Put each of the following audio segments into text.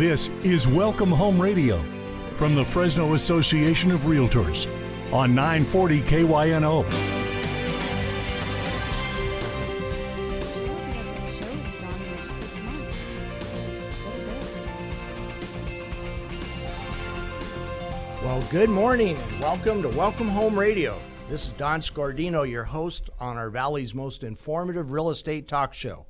This is Welcome Home Radio from the Fresno Association of Realtors on 940 KYNO. Well, good morning and welcome to Welcome Home Radio. This is Don Scordino, your host on our Valley's most informative real estate talk show.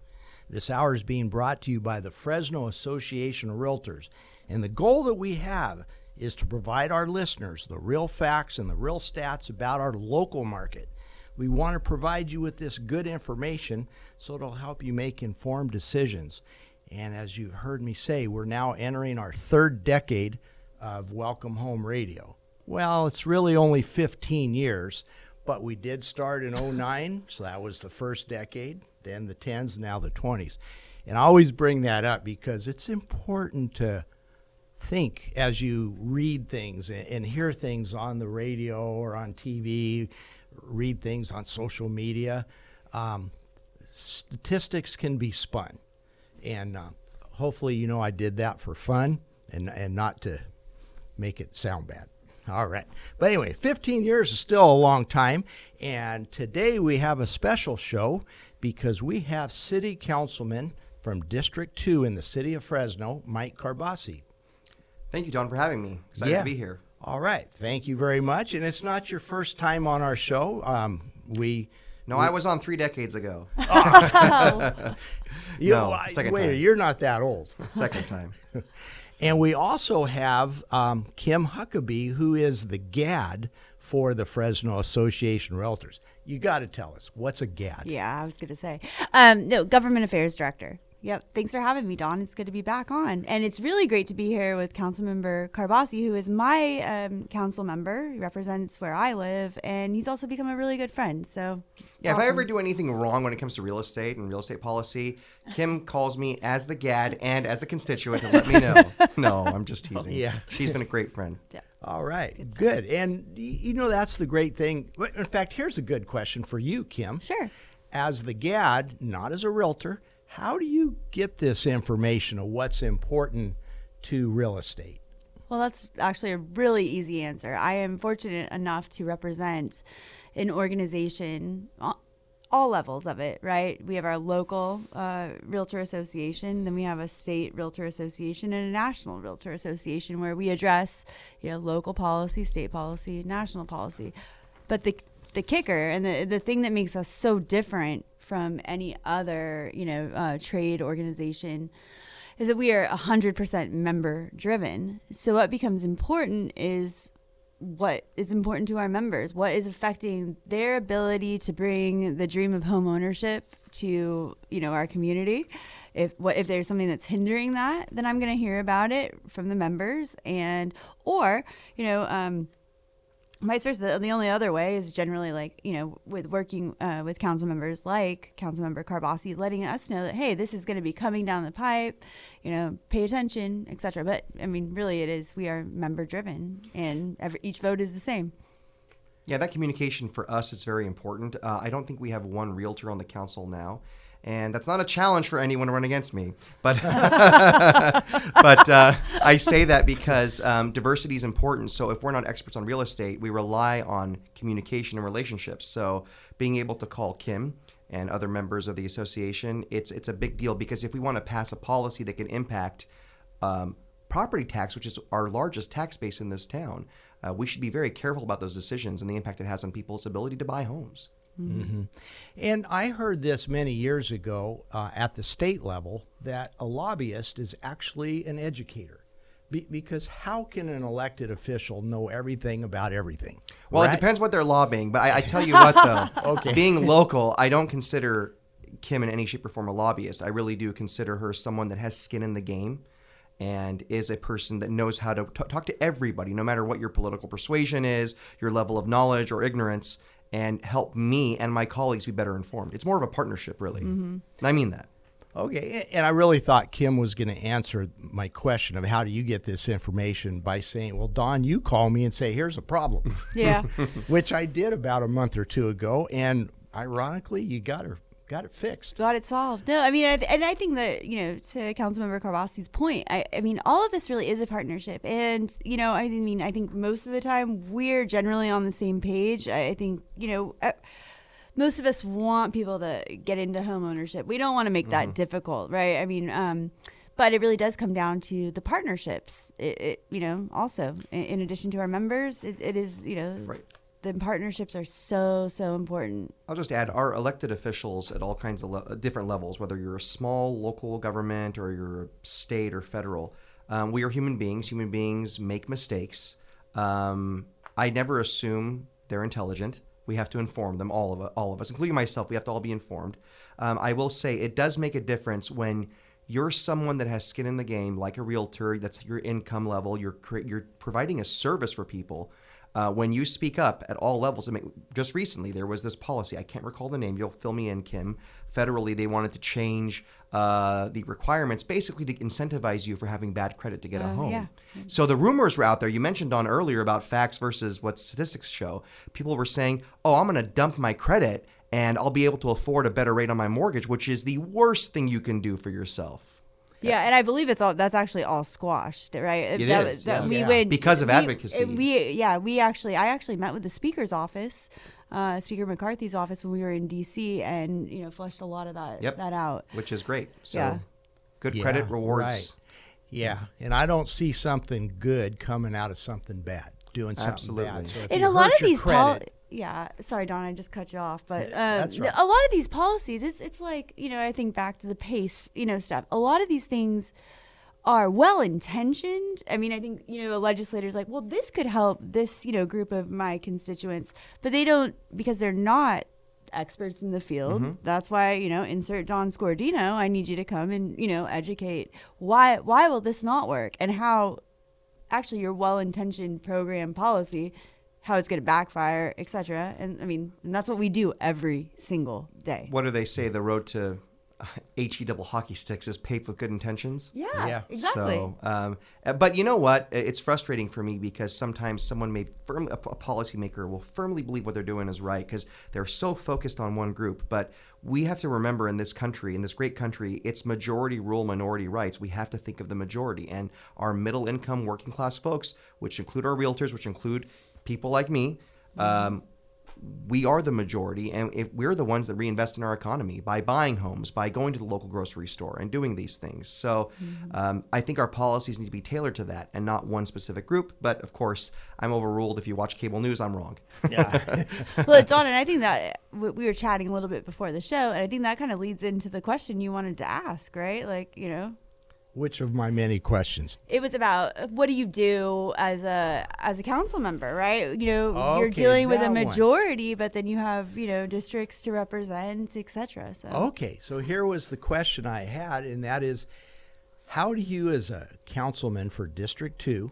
This hour is being brought to you by the Fresno Association of Realtors. And the goal that we have is to provide our listeners the real facts and the real stats about our local market. We want to provide you with this good information so it'll help you make informed decisions. And as you've heard me say, we're now entering our third decade of Welcome Home Radio. Well, it's really only 15 years, but we did start in 09, so that was the first decade, then the 10s, now the 20s. And I always bring that up because it's important to think as you read things and hear things on the radio or on TV, read things on social media. Um, statistics can be spun. And uh, hopefully, you know, I did that for fun and, and not to make it sound bad. All right. But anyway, 15 years is still a long time. And today we have a special show because we have City Councilman from District 2 in the city of Fresno, Mike Karbassi. Thank you, Don, for having me. Excited Yeah. to be here. All right. Thank you very much. And it's not your first time on our show. Um, we. No, I was on three decades ago. You, No, I- second wait, time. you're not that old. Second time. And we also have um, Kim Huckabee, who is the GAD for the Fresno Association Realtors. You got to tell us what's a GAD? Yeah, I was going to say. Um, no, government affairs director. Yep. Thanks for having me, Don. It's good to be back on. And it's really great to be here with Councilmember Karbassi, who is my um, council member. He represents where I live, and he's also become a really good friend. So, it's Yeah, if I ever do anything wrong when it comes to real estate and real estate policy, Kim calls me as the GAD and as a constituent to let me know. no, I'm just teasing. yeah. She's been a great friend. Yeah. All right, good. And you know, that's the great thing. In fact, here's a good question for you, Kim. Sure. As the GAD, not as a realtor, how do you get this information of what's important to real estate? Well, that's actually a really easy answer. I am fortunate enough to represent an organization, a- all levels of it, right? We have our local uh, Realtor Association, then we have a state Realtor Association and a national Realtor Association where we address, you know, local policy, state policy, national policy. But the the kicker and the the thing that makes us so different from any other, you know, uh, trade organization is that we are 100% member driven. So what becomes important is what is important to our members, what is affecting their ability to bring the dream of home ownership to, you know, our community. If what if there's something that's hindering that, then I'm going to hear about it from the members and or, you know, um vice versa. The, the only other way is generally like you know with working uh, with council members like council member Karbassi, letting us know that hey, this is going to be coming down the pipe. You know, pay attention, etc. But I mean, really, it is we are member driven, and every, each vote is the same. Yeah, that communication for us is very important. Uh, I don't think we have one realtor on the council now. And that's not a challenge for anyone to run against me, but but uh, I say that because um, diversity is important. So if we're not experts on real estate, we rely on communication and relationships. So being able to call Kim and other members of the association, it's it's a big deal because if we want to pass a policy that can impact um, property tax, which is our largest tax base in this town, uh, we should be very careful about those decisions and the impact it has on people's ability to buy homes. And I heard this many years ago uh, at the state level that a lobbyist is actually an educator. Be- because how can an elected official know everything about everything? Well, Right? it depends what they're lobbying, but I, I tell you what, though, Okay. being local, I don't consider Kim in any shape or form a lobbyist. I really do consider her someone that has skin in the game and is a person that knows how to t- talk to everybody, no matter what your political persuasion is, your level of knowledge or ignorance, and help me and my colleagues be better informed. It's more of a partnership, really. Mm-hmm. And I mean that. Okay, and I really thought Kim was going to answer my question of how do you get this information by saying, "Well, Don, you call me and say here's a problem," Yeah. which I did about a month or two ago, and ironically, you got her got it fixed. got it solved. No, I mean, I, and I think that you know, to Councilmember Karbassi's point, I, I mean, all of this really is a partnership, and you know, I mean, I think most of the time we're generally on the same page. I, I think you know. Uh, most of us want people to get into home ownership. We don't want to make Mm-hmm. that difficult, right? I mean, um, but it really does come down to the partnerships. It, it you know, also in, in addition to our members, it, it is you know, Right. The partnerships are so so important. I'll just add our elected officials at all kinds of le- different levels, whether you're a small local government or you're a state or federal. Um, we are human beings. Human beings make mistakes. Um, I never assume they're intelligent. We have to inform them, all of all of us, including myself. We have to all be informed. Um, I will say it does make a difference when you're someone that has skin in the game, like a realtor. That's your income level. You're you're providing a service for people. Uh, when you speak up at all levels, I mean, just recently there was this policy. I can't recall the name. You'll fill me in, Kim. Federally, they wanted to change uh, the requirements, basically to incentivize you for having bad credit to get a Oh, home. yeah. So the rumors were out there. You mentioned on earlier about facts versus what statistics show. People were saying, "Oh, I'm going to dump my credit and I'll be able to afford a better rate on my mortgage," which is the worst thing you can do for yourself. Yeah, and I believe it's all that's actually all squashed, right? It that, is, that yeah. we Yeah. would Because of we- advocacy. We yeah, we actually I actually met with the speaker's office, uh, Speaker McCarthy's office when we were in D.C. and you know fleshed a lot of that Yep. that out. Which is great. So Yeah. good Yeah, credit rewards. right. Yeah, and I don't see something good coming out of something bad. Doing something Absolutely. bad. So if And a lot of these pol- credit, yeah, sorry Don, I just cut you off, but um, right. a lot of these policies, it's it's like you know I think back to the pace, you know stuff. A lot of these things are well intentioned. I mean, I think you know the legislators like, well, this could help this you know group of my constituents, but they don't because they're not experts in the field. Mm-hmm. That's why you know insert Don Scordino. I need you to come and you know educate why why will this not work and how actually your well-intentioned program policy how it's going to backfire etc and i mean and that's what we do every single day What do they say? The road to he double hockey sticks is paved with good intentions. yeah, Yeah. exactly So, um, uh, but you know what? It's frustrating for me because sometimes someone may firmly, a, a policymaker will firmly believe what they're doing is right because they're so focused on one group. But we have to remember in this country, in this great country, it's majority rule, minority rights. We have to think of the majority and our middle income, working class folks, which include our realtors, which include people like me. Um, we are the majority, and if we're the ones that reinvest in our economy by buying homes, by going to the local grocery store, and doing these things. So, um, I think our policies need to be tailored to that, and not one specific group. But of course, I'm overruled. If you watch cable news, I'm wrong. yeah, well don and i think that we we were chatting a little bit before the show and i think that kind of leads into the question you wanted to ask right like you know which of my many questions? it was about what do you do as a as a council member right you know you're dealing with a that one. majority but then you have you know districts to represent etc so Okay, so here was the question I had, and that is, how do you, as a councilman for District Two,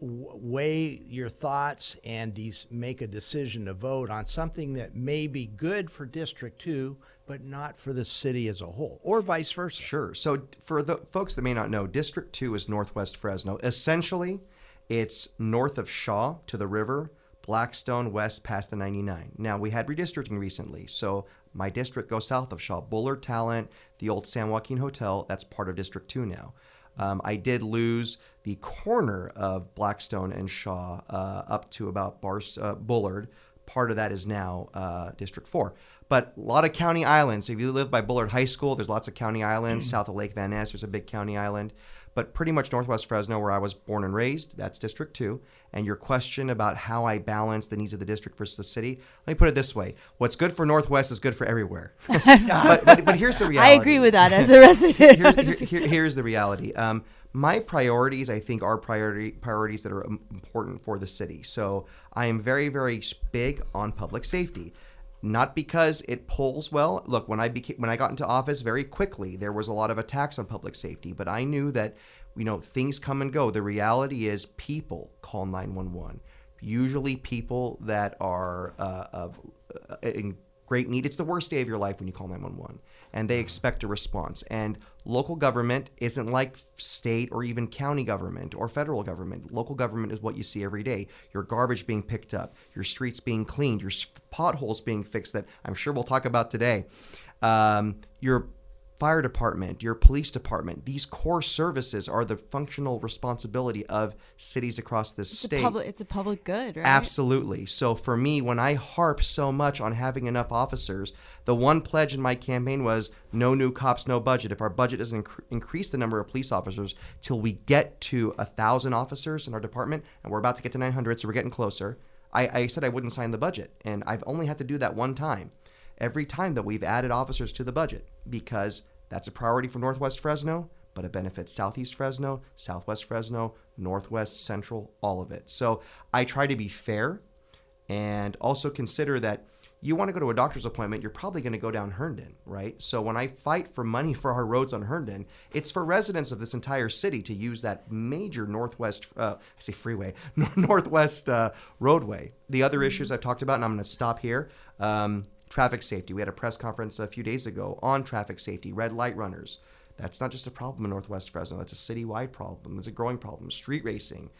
weigh your thoughts and des- make a decision to vote on something that may be good for District Two, but not for the city as a whole, or vice versa? Sure. So, for the folks that may not know, District 2 is Northwest Fresno. Essentially, it's north of Shaw to the river, Blackstone west past the 99. Now, we had redistricting recently, so my district goes south of Shaw. Bullard Talent, the old San Joaquin Hotel, that's part of District 2 now. Um, I did lose the corner of Blackstone and Shaw uh, up to about Bars, uh, Bullard. Part of that is now uh, District 4. But a lot of county islands. If you live by Bullard High School, there's lots of county islands. South of Lake Van Ness, there's a big county island. But pretty much Northwest Fresno, where I was born and raised, that's District 2. And your question about how I balance the needs of the district versus the city, let me put it this way what's good for Northwest is good for everywhere. but, but, but here's the reality. i agree with that as a resident here's, here- here- here's the reality. Um, my priorities, I think, are priority priorities that are important for the city. So I am very, very big on public safety. Not because it polls well. Look, when I became when I got into office, very quickly there was a lot of attacks on public safety, but I knew that you know things come and go. The reality is people call 911. Usually, people that are uh, of uh, in great need. It's the worst day of your life when you call 911 and they expect a response. And local government isn't like state or even county government or federal government. Local government is what you see every day. Your garbage being picked up, your streets being cleaned, your potholes being fixed that I'm sure we'll talk about today. Um, your fire department, your police department, these core services are the functional responsibility of cities across this It's state. a public. It's a public good, right? Absolutely. So for me, when I harp so much on having enough officers, the one pledge in my campaign was no new cops, no budget. If our budget doesn't inc- increase the number of police officers till we get to a thousand officers in our department, and we're about to get to 900, so we're getting closer. I, I said I wouldn't sign the budget, and I've only had to do that one time. Every time that we've added officers to the budget, because that's a priority for Northwest Fresno, but it benefits Southeast Fresno, Southwest Fresno, Northwest Central, all of it. So I try to be fair and also consider that you want to go to a doctor's appointment, you're probably going to go down Herndon, right? So when I fight for money for our roads on Herndon, it's for residents of this entire city to use that major northwest, uh, I say freeway, northwest uh, roadway. The other issues I've talked about, and I'm going to stop here. Um, traffic safety. We had a press conference a few days ago on traffic safety, red light runners. That's not just a problem in Northwest Fresno. That's a citywide problem. It's a growing problem. Street racing.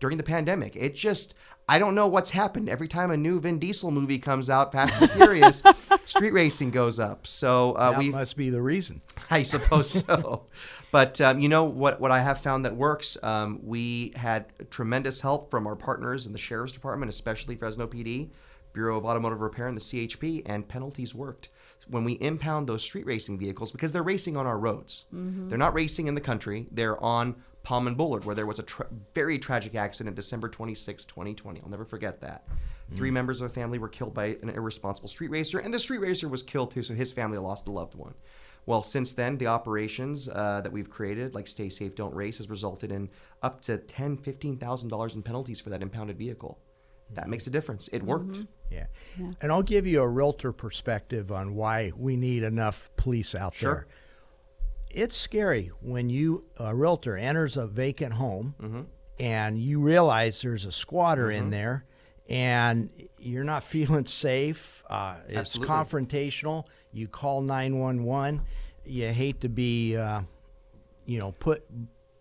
During the pandemic, it just, I don't know what's happened. Every time a new Vin Diesel movie comes out, Fast and Furious, street racing goes up. So uh, that we must be the reason. I suppose so. But um, you know what? What I have found that works. Um, we had tremendous help from our partners in the sheriff's department, especially Fresno PD, Bureau of Automotive Repair, and the CHP, and penalties worked when we impound those street racing vehicles because they're racing on our roads. They're not racing in the country. They're on Palm and Bullard, where there was a tra- very tragic accident December 26, 2020. I'll never forget that. Three members of a family were killed by an irresponsible street racer, and the street racer was killed too, so his family lost a loved one. Well, since then, the operations uh, that we've created, like Stay Safe, Don't Race, has resulted in up to ten, fifteen thousand dollars in penalties for that impounded vehicle. That makes a difference. It worked. Yeah. And I'll give you a realtor perspective on why we need enough police out Sure. there. It's scary when you a realtor enters a vacant home Mm-hmm. and you realize there's a squatter in there and you're not feeling safe. Uh, it's Absolutely. confrontational. You call 911. You hate to be, uh, you know, put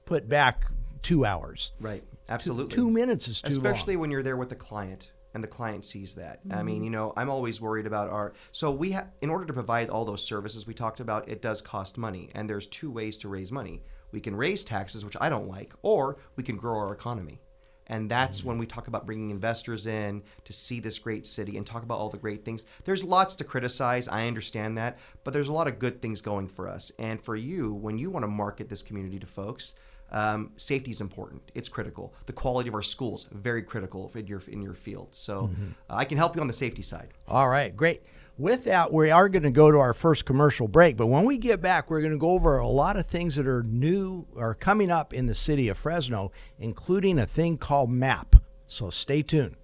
put back two hours. Right. Two- Absolutely. Two, minutes is too long. especially long. when you're there with the client and the client sees that i mean mm-hmm. you know i'm always worried about our so we have in order to provide all those services we talked about it does cost money and there's two ways to raise money we can raise taxes which i don't like or we can grow our economy and that's mm-hmm. when we talk about bringing investors in to see this great city and talk about all the great things. There's lots to criticize. I understand that. But there's a lot of good things going for us. And for you, when you want to market this community to folks, um, safety is important. It's critical. The quality of our schools very critical in your in your field. So uh, I can help you on the safety side. All right, great. With that, we are going to go to our first commercial break. But when we get back, we're going to go over a lot of things that are new or coming up in the city of Fresno, including a thing called MAP. So stay tuned.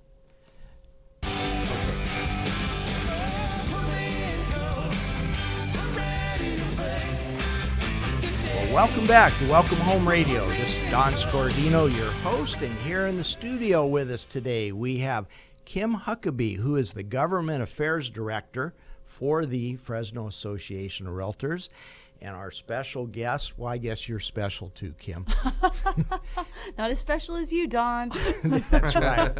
Welcome back to Welcome Home Radio. This is Don Scordino, your host, and here in the studio with us today we have Kim Huckabee, who is the Government Affairs Director for the Fresno Association of Realtors. And our special guest, well, I guess you're special too, Kim. Not as special as you, Don. That's right.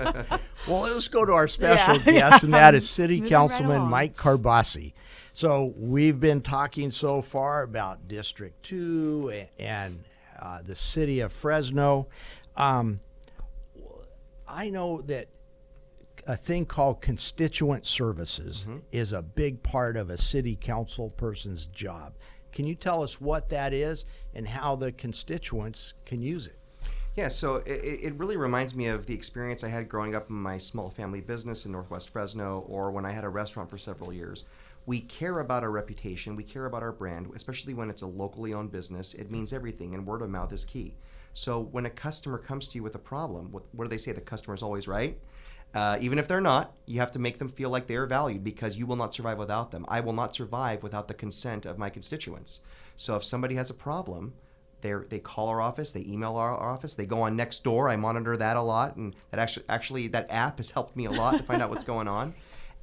well, let's go to our special Yeah. guest, and that is City Moving Councilman along. Mike Karbassi. So we've been talking so far about District Two and uh, the city of Fresno. Um, I know that a thing called constituent services is a big part of a city council person's job. Can you tell us what that is and how the constituents can use it? Yeah, so it it really reminds me of the experience I had growing up in my small family business in Northwest Fresno or when I had a restaurant for several years. We care about our reputation, we care about our brand, especially when it's a locally owned business. It means everything, and word of mouth is key. So when a customer comes to you with a problem, what, what do they say? The customer is always right. Uh, even if they're not, you have to make them feel like they are valued because you will not survive without them. I will not survive without the consent of my constituents. So if somebody has a problem, they they call our office, they email our office, they go on Nextdoor. I monitor that a lot, and that actually actually that app has helped me a lot to find out what's going on.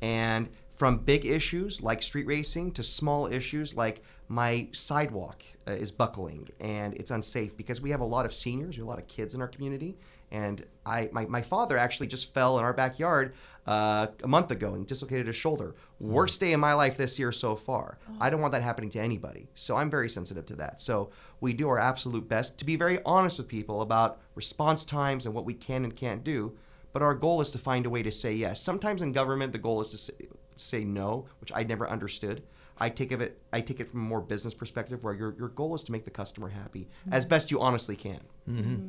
And from big issues like street racing to small issues like my sidewalk uh, is buckling and it's unsafe because we have a lot of seniors, we have a lot of kids in our community, and I my, my father actually just fell in our backyard uh, a month ago and dislocated his shoulder. Worst day of my life this year so far. I don't want that happening to anybody. So I'm very sensitive to that. So we do our absolute best to be very honest with people about response times and what we can and can't do. But our goal is to find a way to say yes. Sometimes in government, the goal is to say, to say no, which I never understood. I take of it. I take it from a more business perspective, where your your goal is to make the customer happy as mm-hmm. best you honestly can. Mm-hmm. Mm-hmm.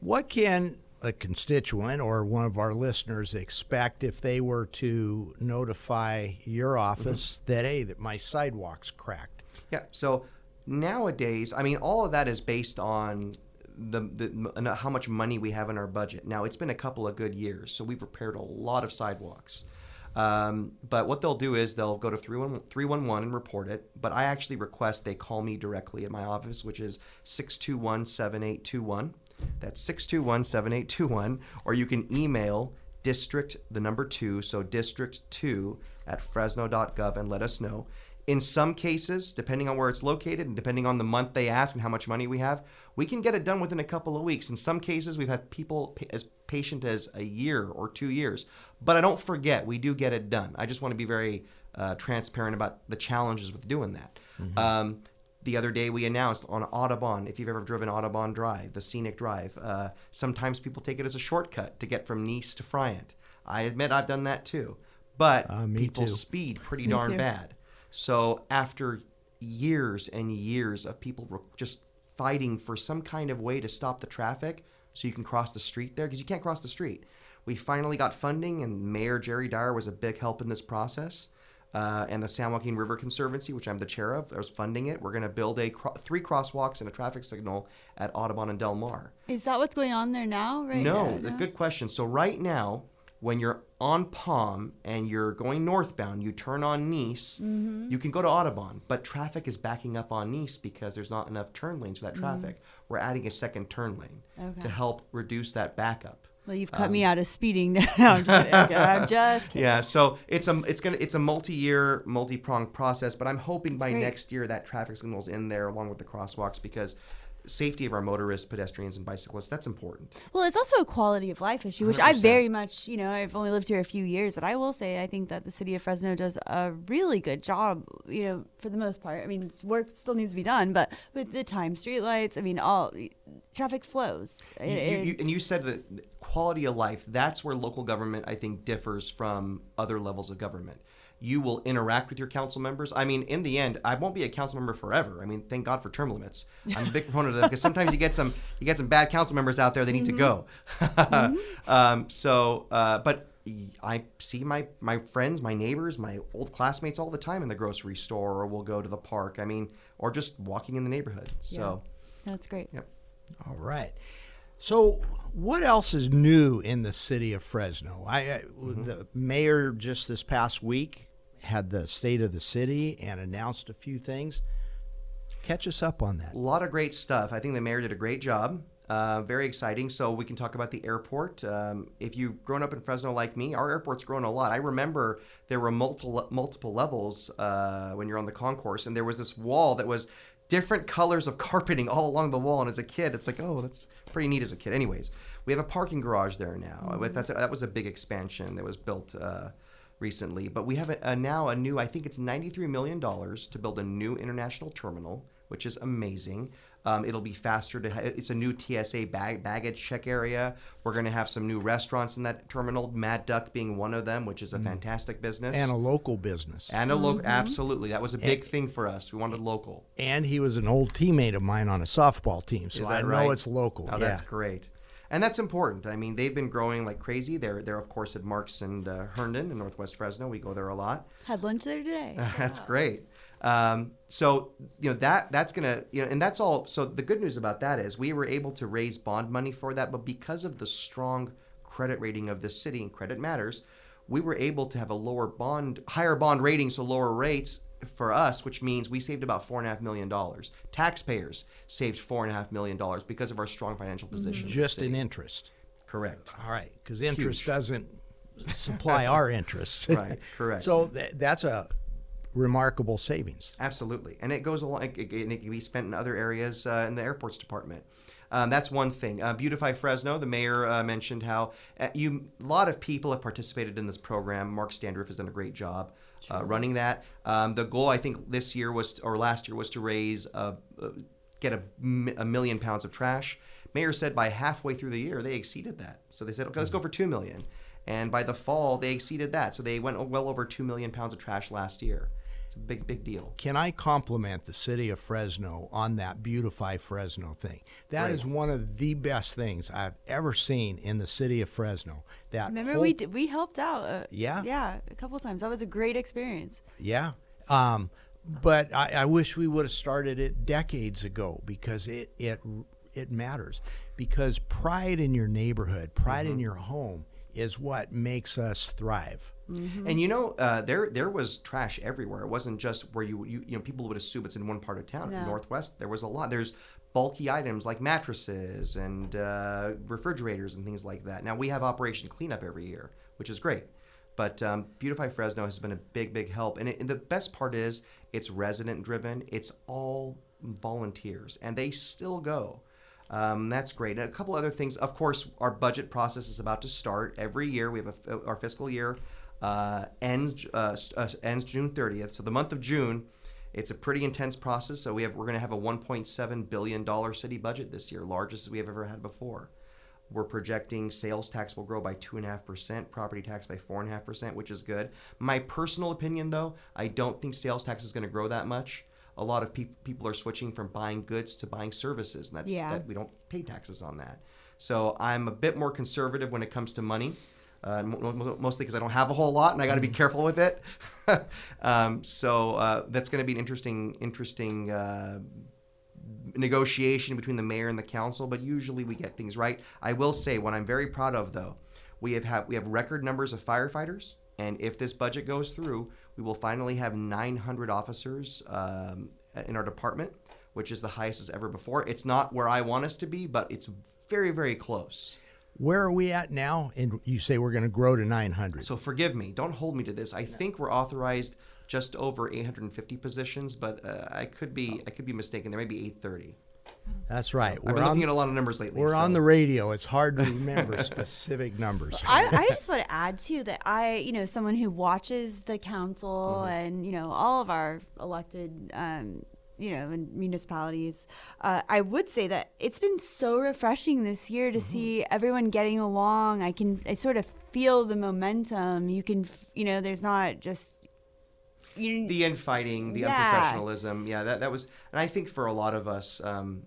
What can a constituent or one of our listeners expect if they were to notify your office that hey, that my sidewalk's cracked? Yeah. So nowadays, I mean, all of that is based on the, the how much money we have in our budget. Now, it's been a couple of good years, so we've repaired a lot of sidewalks. Um, but what they'll do is they'll go to 311 311 and report it. But I actually request they call me directly at my office, which is 621 7821. That's 621 7821. Or you can email district, the number two, so district two at fresno.gov and let us know. In some cases, depending on where it's located and depending on the month they ask and how much money we have, we can get it done within a couple of weeks. In some cases, we've had people pa- as patient as a year or two years. But I don't forget, we do get it done. I just want to be very uh, transparent about the challenges with doing that. Um, the other day we announced on Audubon, if you've ever driven Audubon Drive, the scenic drive, uh, sometimes people take it as a shortcut to get from Nees to Friant. I admit I've done that too. But Uh, people too. speed pretty Me darn too. bad. So after years and years of people re- just fighting for some kind of way to stop the traffic so you can cross the street there because you can't cross the street. We finally got funding, and Mayor Jerry Dyer was a big help in this process. Uh, and the San Joaquin River Conservancy, which I'm the chair of, was funding it. We're going to build a cro- three crosswalks and a traffic signal at Audubon and Del Mar. Is that what's going on there now? Right No, now? a good question. So right now, when you're on Palm and you're going northbound, you turn on Nees, Mm-hmm. you can go to Audubon, but traffic is backing up on Nees because there's not enough turn lanes for that traffic. We're adding a second turn lane to Mm-hmm. Help reduce that backup. Well, you've cut me out of speeding now. I'm just kidding. I'm just kidding. Yeah, so it's a it's gonna it's a multi-year, multi-pronged process, but I'm hoping by great. next year that traffic signal's in there along with the crosswalks because safety of our motorists, pedestrians, and bicyclists that's important. Well, it's also a quality of life issue, which I 100%. very much, you know, I've only lived here a few years, but I will say I think that the city of Fresno does a really good job, you know, for the most part. I mean, work still needs to be done, but with the time, streetlights, I mean, all traffic flows. You, you, and you said that quality of life, that's where local government, I think, differs from other levels of government. You will interact with your council members. I mean, in the end, I won't be a council member forever. I mean, thank God for term limits. I'm a big proponent of that because sometimes you get some you get some bad council members out there. They need to go. um, so, uh, but I see my my friends, my neighbors, my old classmates all the time in the grocery store, or we'll go to the park. I mean, or just walking in the neighborhood. So, that's great. yep. All right. So, what else is new in the city of Fresno? I, I the mayor just this past week had the state of the city and announced a few things. Catch us up on that. A lot of great stuff. I think the mayor did a great job. Uh, very exciting. So we can talk about the airport. Um, if you've grown up in Fresno like me, our airport's grown a lot. I remember there were multiple multiple levels uh, when you're on the concourse, and there was this wall that was different colors of carpeting all along the wall. And as a kid, it's like, oh, that's pretty neat as a kid. Anyways, we have a parking garage there now. But That's that was a big expansion that was built. Uh, recently, but we have a, a now a new. I think it's ninety-three million dollars to build a new international terminal, which is amazing. Um, it'll be faster to. Ha- it's a new TSA bag, baggage check area. We're going to have some new restaurants in that terminal. Mad Duck being one of them, which is a fantastic business. And a local business. and a local, absolutely, that was a big thing for us. We wanted local. And he was an old teammate of mine on a softball team, so Is I that know it's local. Oh, yeah. that's great. And that's important. I mean, they've been growing like crazy. They're, they're of course, at Marks and uh, Herndon in Northwest Fresno. We go there a lot. Had lunch there today. That's great. Um, so you know that that's gonna you know, and that's all. So the good news about that is we were able to raise bond money for that, but because of the strong credit rating of this city and credit matters, we were able to have a lower bond, higher bond rating, so lower rates for us, which means we saved about four and a half million dollars. Taxpayers saved four and a half million dollars because of our strong financial position. in the Just city. in interest. correct. All right, because interest doesn't supply our interests. Right, correct. So th- that's a remarkable savings. Absolutely, and it goes along. It, it, it can be spent in other areas uh, in the airports department. Um, that's one thing. Uh, Beautify Fresno. The mayor uh, mentioned how uh, you a lot of people have participated in this program. Mark Standriff has done a great job uh, running that. Um, the goal, I think, this year was or last year was to raise uh, uh, get a, a million pounds of trash. Mayor said by halfway through the year they exceeded that. So they said, okay, let's go for two million. And by the fall, they exceeded that. So they went well over two million pounds of trash last year. It's a big, big deal. Can I compliment the city of Fresno on that Beautify Fresno thing? That Great. is one of the best things I've ever seen in the city of Fresno. That Remember whole- we did, we helped out. Uh, Yeah? yeah, a couple times. That was a great experience. Yeah. Um, but I, I wish we would have started it decades ago because it it it matters. Because pride in your neighborhood, pride in your home, is what makes us thrive. And you know, uh, there there was trash everywhere. It wasn't just where you you, you know people would assume it's in one part of town. No. Northwest, there was a lot. There's bulky items like mattresses and uh, refrigerators and things like that. Now we have Operation Cleanup every year, which is great. But um, Beautify Fresno has been a big, big help. And, it, and the best part is it's resident driven. It's all volunteers, and they still go. Um, that's great. And a couple other things. Of course, our budget process is about to start every year. We have a, our fiscal year uh, ends uh, uh, ends June 30th. So the month of June, it's a pretty intense process. So we have we're going to have a 1.7 billion dollar city budget this year, largest we have ever had before. We're projecting sales tax will grow by two and a half percent, property tax by four and a half percent, which is good. My personal opinion, though, I don't think sales tax is going to grow that much. A lot of peop people are switching from buying goods to buying services, and that's Yeah. that we don't pay taxes on that. So I'm a bit more conservative when it comes to money. Uh, mo- mo- mostly because I don't have a whole lot and I got to be careful with it. um, so uh, that's going to be an interesting, interesting uh, negotiation between the mayor and the council, but usually we get things right. I will say what I'm very proud of though, we have had, we have record numbers of firefighters, and if this budget goes through, we will finally have 900 officers um, in our department, which is the highest as ever before. It's not where I want us to be, but it's very very close. Where are we at now? And you say we're going to grow to 900. So forgive me, don't hold me to this. I think we're authorized just over 850 positions, but uh, I could be I could be mistaken. There may be 830. That's right. I've We're been on, looking at a lot of numbers lately. we're so- on the radio. It's hard to remember specific numbers. I, I just want to add too that I, you know, someone who watches the council Mm-hmm. and you know all of our elected, um, you know, in municipalities. Uh, I would say that it's been so refreshing this year Mm-hmm. to see everyone getting along. I can, I sort of feel the momentum. You can, you know, there's not just. You, the infighting, the Yeah. unprofessionalism. Yeah, that, that was, and I think for a lot of us, um,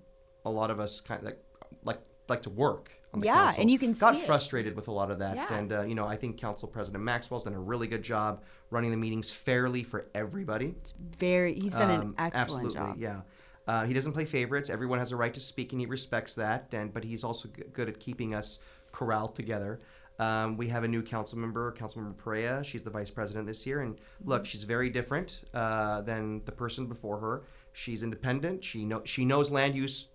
a lot of us kind of like like like to work on the Yeah, council. and you can got see it. frustrated with a lot of that, Yeah. and uh, you know, I think Council President Maxwell's done a really good job running the meetings fairly for everybody. very, he's done an Um, excellent absolutely, job. Yeah. Uh, he doesn't play favorites. Everyone has a right to speak, and he respects that. And but he's also g- good at keeping us corralled together. Um, we have a new council member, Councilmember Perea. She's the vice president this year, and look, she's very different uh, than the person before her. She's independent. She know she knows land use.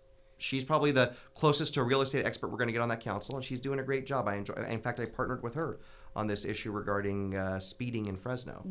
She's probably the closest to a real estate expert we're going to get on that council, and she's doing a great job. I enjoy. In fact, I partnered with her on this issue regarding uh, speeding in Fresno.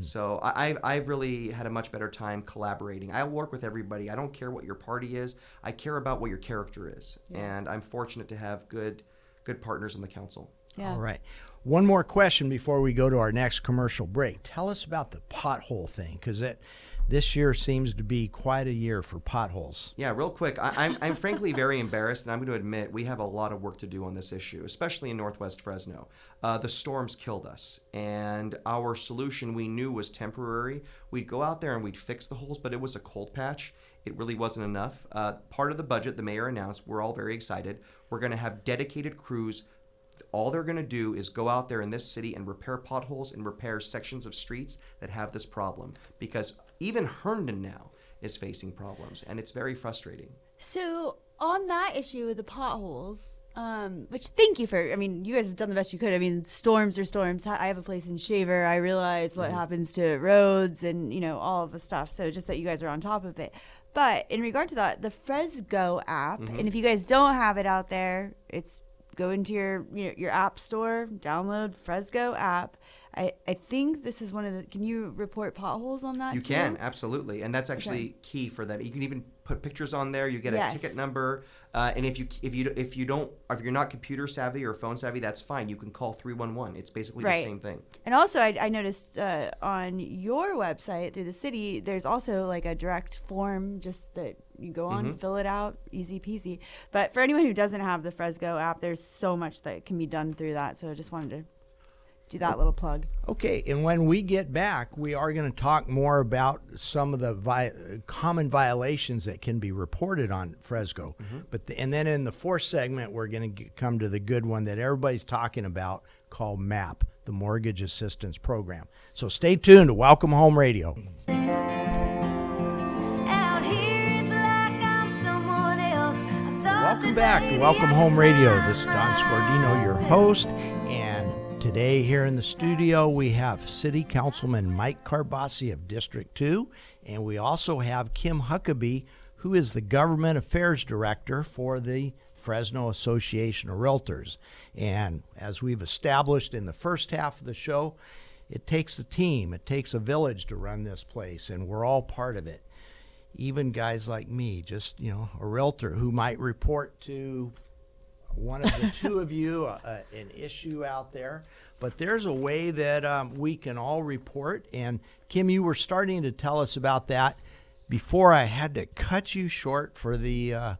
So I, I've, I've really had a much better time collaborating. I work with everybody. I don't care what your party is. I care about what your character is, and I'm fortunate to have good, good partners on the council. Yeah. All right. One more question before we go to our next commercial break. Tell us about the pothole thing because it this year seems to be quite a year for potholes. Yeah, real quick. I, I'm, I'm frankly very embarrassed, and I'm going to admit we have a lot of work to do on this issue, especially in Northwest Fresno. Uh, the storms killed us, and our solution we knew was temporary. We'd go out there and we'd fix the holes, but it was a cold patch. It really wasn't enough. Uh, part of the budget the mayor announced, we're all very excited. We're going to have dedicated crews all they're going to do is go out there in this city and repair potholes and repair sections of streets that have this problem because even Herndon now is facing problems and it's very frustrating. So on that issue with the potholes, um, which thank you for. I mean, you guys have done the best you could. I mean, storms are storms. I have a place in Shaver. I realize what happens to roads and you know all of the stuff. So just that you guys are on top of it. But in regard to that, the Fresgo app, and if you guys don't have it out there, it's go into your you know, your app store, download Fresgo app. I, I think this is one of the. Can you report potholes on that? You too? can absolutely, and that's actually key for them. You can even put pictures on there. You get a ticket number, uh, and if you if you if you don't if you're not computer savvy or phone savvy, that's fine. You can call three one one. It's basically Right. the same thing. And also, I, I noticed uh, on your website through the city, there's also like a direct form just that you go on, Mm-hmm. fill it out, easy peasy. But for anyone who doesn't have the Fresgo app, there's so much that can be done through that. So I just wanted to do that little plug. Okay, and when we get back, we are going to talk more about some of the vi- common violations that can be reported on Fresgo. Mm-hmm. But the, and then in the fourth segment, we're going to come to the good one that everybody's talking about called MAP, the Mortgage Assistance Program. So stay tuned to Welcome Home Radio. Out here, it's like I'm someone else. I thought Welcome back to Welcome Home Radio. This is Don Scordino, your host. And today here in the studio, we have City Councilman Mike Karbassi of District 2. And we also have Kim Huckabee, who is the Government Affairs Director for the Fresno Association of Realtors. And as we've established in the first half of the show, it takes a team, it takes a village to run this place, and we're all part of it even guys like me, just you know, a realtor who might report to one of the two of you uh, uh, an issue out there. But there's a way that um, we can all report. And Kim, you were starting to tell us about that before I had to cut you short for the uh,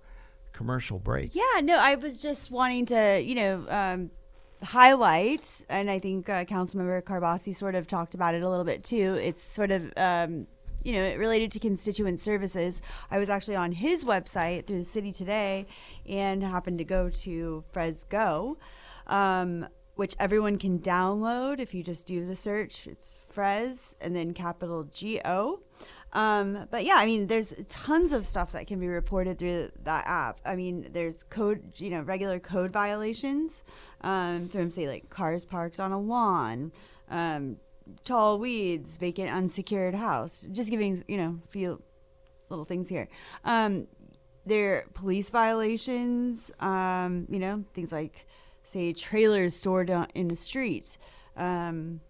commercial break. Yeah, no, I was just wanting to, you know, um, highlight, and I think uh, Councilmember Karbassi sort of talked about it a little bit too. It's sort of, um, you know, it related to constituent services. I was actually on his website through the city today and happened to go to Fresgo. Um, which everyone can download if you just do the search. It's Fres and then capital G O. Um, but yeah, I mean, there's tons of stuff that can be reported through that app. I mean, there's code, you know, regular code violations um, from, say, like cars parked on a lawn, um, tall weeds, vacant, unsecured house. Just giving, you know, a few little things here. Um, there are police violations, um, you know, things like, say, trailers stored in the street. Um,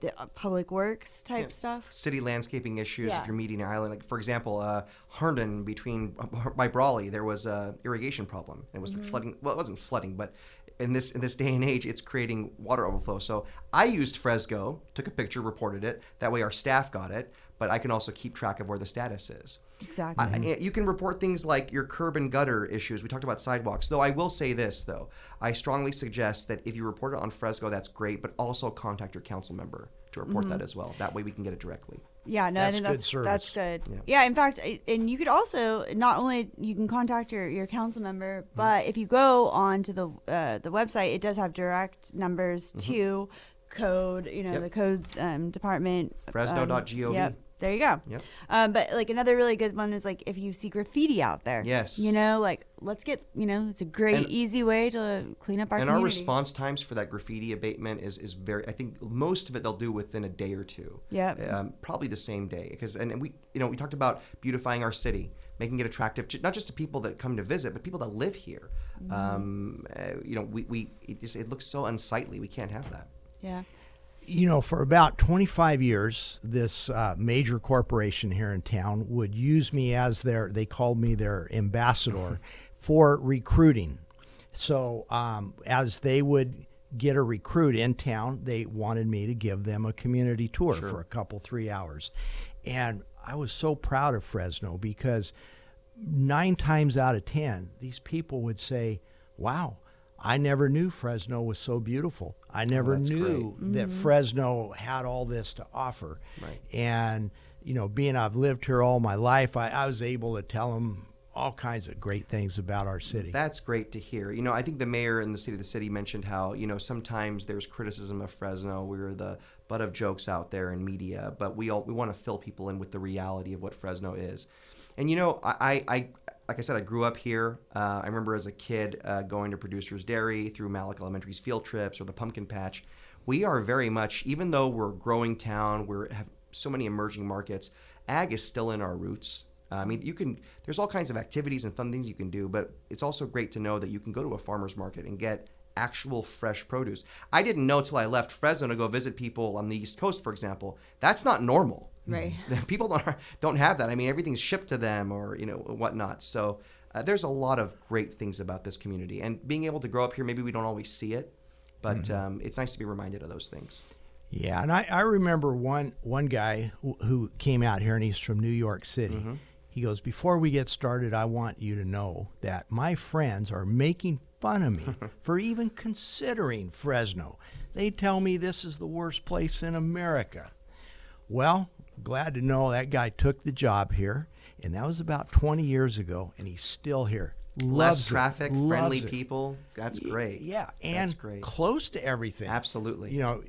the uh, public works type Yeah. stuff. City landscaping issues Yeah. if you're meeting an island. Like for example, uh, Herndon between by Brawley, there was a irrigation problem. It was Mm-hmm. the flooding. Well, it wasn't flooding, but in this in this day and age, it's creating water overflow. So I used Fresgo, took a picture, reported it. That way, our staff got it. But I can also keep track of where the status is. Exactly. I- you can report things like your curb and gutter issues. We talked about sidewalks. Though I will say this, though. I strongly suggest that if you report it on Fresgo, that's great, but also contact your council member to report Mm-hmm. that as well. That way we can get it directly. Yeah, no, That's I think good that's service. that's good. Yeah. Yeah. in fact, and you could also not only you can contact your, your council member, but if you go on to the uh, the website, it does have direct numbers to code. You know, Yep. the code um, department. Fresno.gov. yep. There you go. Yep. Um, but like another really good one is like if you see graffiti out there. Yes. You know, like let's get you know it's a great And- easy way to clean up our and our response times for that graffiti abatement is, is very. I think most of it they'll do within a day or two. Yeah. Um, probably the same day because and, and we you know we talked about beautifying our city, making it attractive not just to people that come to visit, but people that live here. Mm-hmm. Um, uh, you know we, we it, just, it looks so unsightly. We can't have that. Yeah. You know, for about 25 years, this uh, major corporation here in town would use me as their, they called me their ambassador for recruiting. So um, as they would get a recruit in town, they wanted me to give them a community tour for a couple, three hours. And I was so proud of Fresno because nine times out of 10, these people would say, wow, I never knew Fresno was so beautiful. I oh, never that's knew that mm-hmm. Fresno had all this to offer. Right. And, you know, being I've lived here all my life, I, I was able to tell them all kinds of great things about our city. That's great to hear. You know, I think the mayor and the city of the city mentioned how you know sometimes there's criticism of Fresno. We're the butt of jokes out there in media, but we all we want to fill people in with the reality of what Fresno is. And you know, I, I, I like I said, I grew up here. Uh, I remember as a kid uh, going to Producers Dairy through Malloch Elementary's field trips or the Pumpkin Patch. We are very much, even though we're a growing town, we have so many emerging markets. Ag is still in our roots. Uh, I mean, you can. There's all kinds of activities and fun things you can do, but it's also great to know that you can go to a farmer's market and get actual fresh produce. I didn't know till I left Fresno to go visit people on the East Coast, for example. That's not normal. Right. People don't don't have that. I mean, everything's shipped to them or you know whatnot. So uh, there's a lot of great things about this community, and being able to grow up here, maybe we don't always see it, but um, it's nice to be reminded of those things. Yeah, and I, I remember one one guy who, who came out here, and he's from New York City. Mm-hmm. He goes, "Before we get started, I want you to know that my friends are making fun of me for even considering Fresno. They tell me this is the worst place in America." Well, glad to know that guy took the job here, and that was about 20 years ago, and he's still here. Less Loves it, traffic, loves friendly it. people. That's Y- great. Yeah, and That's great. close to everything. Absolutely. You know,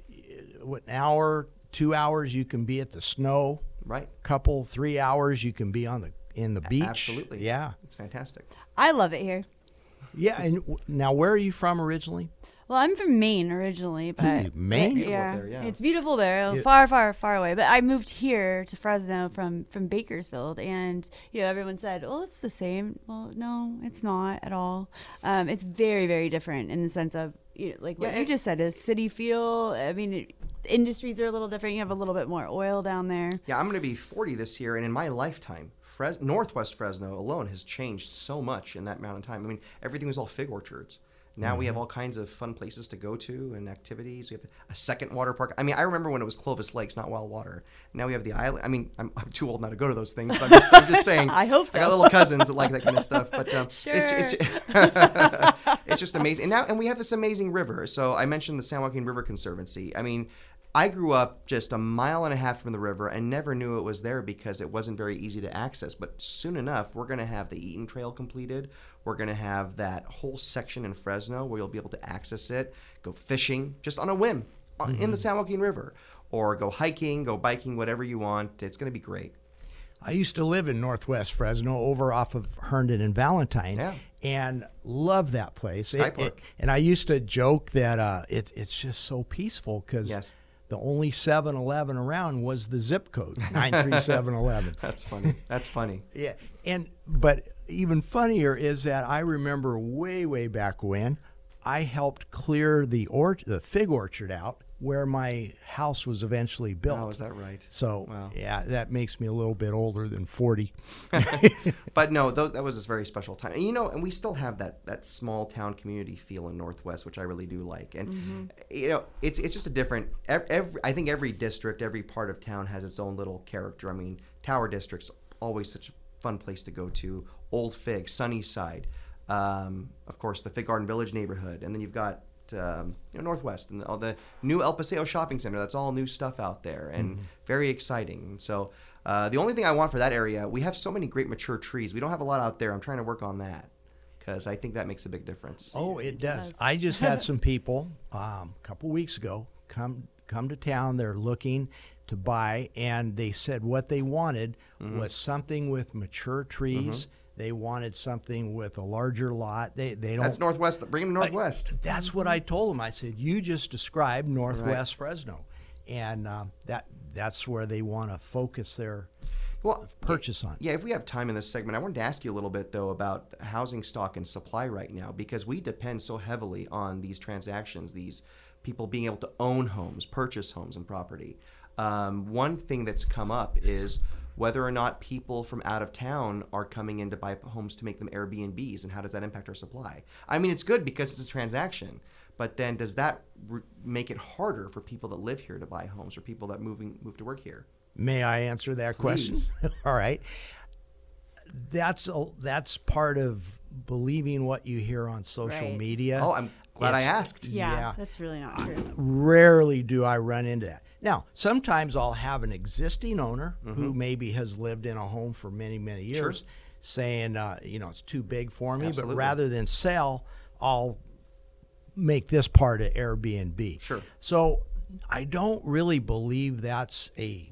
what an hour, two hours you can be at the snow. Right. Couple, three hours you can be on the in the beach. Absolutely. Yeah, It's fantastic. I love it here. yeah. And w- now, where are you from originally? Well, I'm from Maine originally, but Maine? Beautiful yeah, there, yeah. it's beautiful there, Yeah. far, far, far away. But I moved here to Fresno from from Bakersfield, and you know everyone said, "Well, it's the same." Well, no, it's not at all. Um, it's very, very different in the sense of you know, like what Yeah, you it- just said, a city feel. I mean, it, industries are a little different. You have a little bit more oil down there. Yeah, I'm going to be 40 this year, and in my lifetime, Fres- Northwest Fresno alone has changed so much in that amount of time. I mean, everything was all fig orchards. Now we have all kinds of fun places to go to and activities. We have a second water park. I mean, I remember when it was Clovis Lakes, not Wild Water. Now we have the island. I mean, I'm, I'm too old now to go to those things, but I'm just, I'm just saying. I hope I got little cousins that like that kind of stuff. But um, it's, it's, Sure. it's just amazing. And now, and we have this amazing river. So I mentioned the San Joaquin River Conservancy. I mean, I grew up just a mile and a half from the river and never knew it was there because it wasn't very easy to access. But soon enough, we're going to have the Eaton Trail completed. We're going to have that whole section in Fresno where you'll be able to access it, go fishing just on a whim uh in the San Joaquin River, or go hiking, go biking, whatever you want. It's going to be great. I used to live in Northwest Fresno, over off of Herndon and Valentine, Yeah. and love that place. Sky Park. and I used to joke that uh, it, it's just so peaceful because Yes. The only 7-Eleven around was the zip code nine three seven eleven. That's funny. That's funny. Yeah, and but even funnier is that I remember way way back when I helped clear the or the fig orchard out where my house was eventually built. Oh, is that right? So Wow. yeah, that makes me a little bit older than forty. but no, that was a very special time. And you know, and we still have that that small town community feel in Northwest, which I really do like. And you know, it's it's just a different. ev- Every, I think every district, every part of town has its own little character. I mean, Tower District's always such a fun place to go to. Old Fig, Sunnyside, um, of course, the Fig Garden Village neighborhood, and then you've got. Um, you know Northwest and all the new El Paseo shopping center. That's all new stuff out there and very exciting. And so uh, the only thing I want for that area, we have so many great mature trees. We don't have a lot out there. I'm trying to work on that because I think that makes a big difference. Oh, it does. does. I just had some people um, a couple weeks ago come come to town. They're looking to buy, and they said what they wanted Mm-hmm. was something with mature trees. They wanted something with a larger lot. They they don't. That's Northwest. Bring them to Northwest. That's what I told them. I said, "You just described Northwest Fresno, and um, that that's where they want to focus their well, purchase on." Yeah, if we have time in this segment, I wanted to ask you a little bit though about housing stock and supply right now because we depend so heavily on these transactions, these people being able to own homes, purchase homes and property. Um, one thing that's come up is whether or not people from out of town are coming in to buy homes to make them Airbnbs, and how does that impact our supply? I mean, it's good because it's a transaction, but then does that re- make it harder for people that live here to buy homes or people that moving move to work here? May I answer that question? All right. That's a, that's part of believing what you hear on social Right. media. Oh, I'm glad I asked. Yeah, Yeah. that's really not true. Rarely do I run into that. Now, sometimes I'll have an existing owner who Mm-hmm. maybe has lived in a home for many, many years saying, uh, you know, it's too big for me. Absolutely. But rather than sell, I'll make this part of Airbnb. Sure. So I don't really believe that's a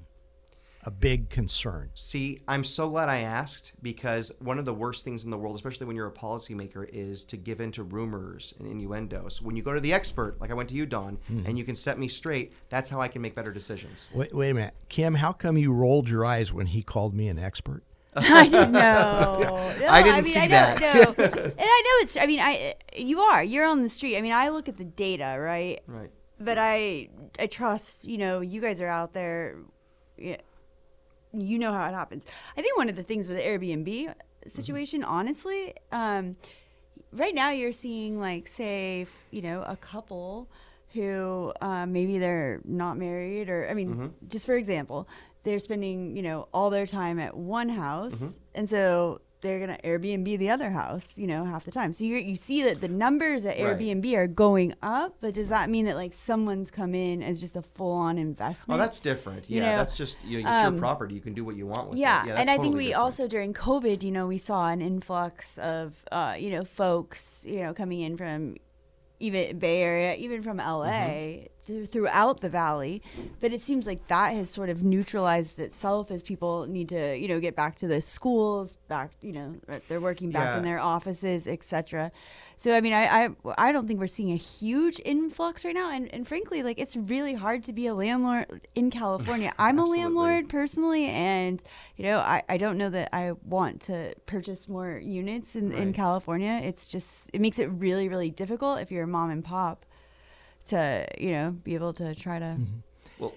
a big concern. See, I'm so glad I asked because one of the worst things in the world, especially when you're a policymaker, is to give in to rumors and innuendos. When you go to the expert, like I went to you, Don, Hmm. and you can set me straight, that's how I can make better decisions. Wait, wait a minute, Kim. How come you rolled your eyes when he called me an expert? I didn't know. No, I didn't mean, see I that. Don't and I know it's. I mean, I you are. You're on the street. I mean, I look at the data, right? Right. But I I trust. You know, you guys are out there. Yeah, you know how it happens. I think one of the things with the Airbnb situation, honestly, um, right now you're seeing like say you know a couple who uh, maybe they're not married or i mean just for example they're spending you know all their time at one house and so they're gonna airbnb the other house you know half the time so you you see that the numbers at Right. airbnb are going up but does that mean that like someone's come in as just a full-on Oh, investment that's different. You Yeah, know, that's just you know, it's um, your property. You can do what you want with yeah, it. Yeah, and I think we different. also during COVID, you know, we saw an influx of, uh, you know, folks, you know, coming in from even Bay Area, even from LA, Mm-hmm. Th- throughout the valley. But it seems like that has sort of neutralized itself as people need to, you know, get back to the schools, back, you know, uh, they're working back in their offices, etc. So I mean, I, I I don't think we're seeing a huge influx right now, and and frankly, like it's really hard to be a landlord in California. I'm a landlord personally, and you know, I, I don't know that I want to purchase more units in, in California. It's just it makes it really really difficult if you're a mom and pop to you know be able to try to. Well,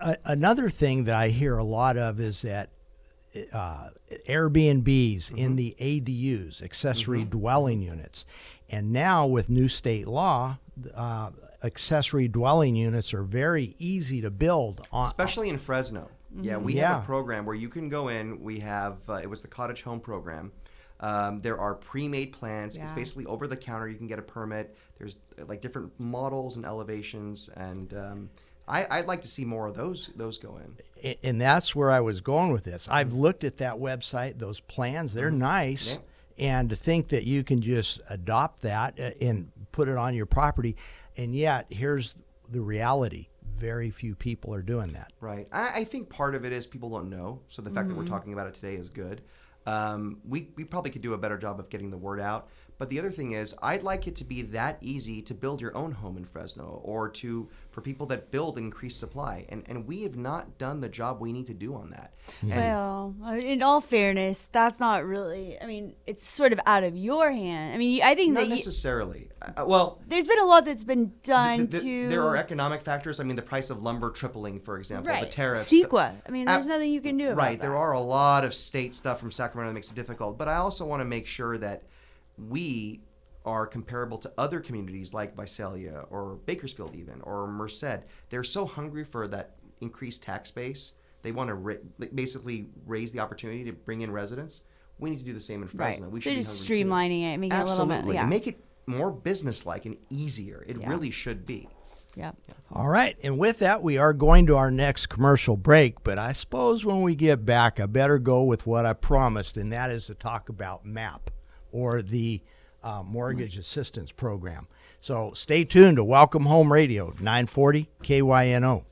a, another thing that I hear a lot of is that uh, Airbnbs in the ADUs, accessory dwelling units, and now with new state law, uh, accessory dwelling units are very easy to build on. especially in Fresno. Yeah, we Yeah. have a program where you can go in. We have uh, it was the cottage home program. Um, there are pre-made plans. It's basically over the counter. You can get a permit. There's uh, like different models and elevations, and um, I, I'd like to see more of those. Those go in. And that's where I was going with this. I've looked at that website; those plans, they're nice. Yeah. And to think that you can just adopt that uh, and put it on your property, and yet here's the reality: very few people are doing that. Right. I, I think part of it is people don't know. So the fact that we're talking about it today is good. Um, we, we probably could do a better job of getting the word out. But the other thing is, I'd like it to be that easy to build your own home in Fresno or to for people that build increased supply. And, and we have not done the job we need to do on that. And Well, uh, in all fairness, that's not really. I mean, it's sort of out of your hand. I mean, I think not that you, necessarily. Uh, well, there's been a lot that's been done th- th- to. there are economic factors. I mean, the price of lumber tripling, for example, right. the tariffs. the- CEQA. I mean, there's Ab- nothing you can do about right that. there are a lot of state stuff from sacramento that makes it difficult but i also want to make sure that we are comparable to other communities like visalia or bakersfield even or merced they're so hungry for that increased tax base they want to ra- basically raise the opportunity to bring in residents we need to do the same in Right. fresno we so should be just hungry too. streamlining it, making it a little absolutely bit. Yeah. make it more businesslike and easier it Yeah. really should be yeah. All right, and with that, we are going to our next commercial break. But I suppose when we get back, I better go with what I promised, and that is to talk about MAP or the uh, Mortgage Assistance Program. So stay tuned to Welcome Home Radio, 940 KYNO.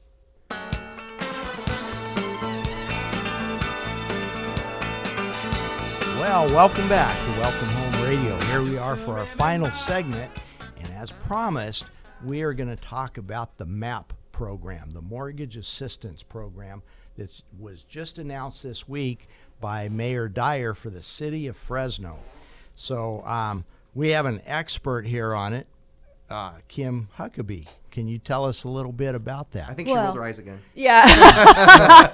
Well, welcome back to Welcome Home Radio. Here we are for our final segment, and as promised, we are going to talk about the MAP program, the Mortgage Assistance Program that was just announced this week by Mayor Dyer for the city of Fresno. So um, we have an expert here on it, uh, Kim Huckabee. Can you tell us a little bit about that? i think she Well- rolled her eyes again Yeah.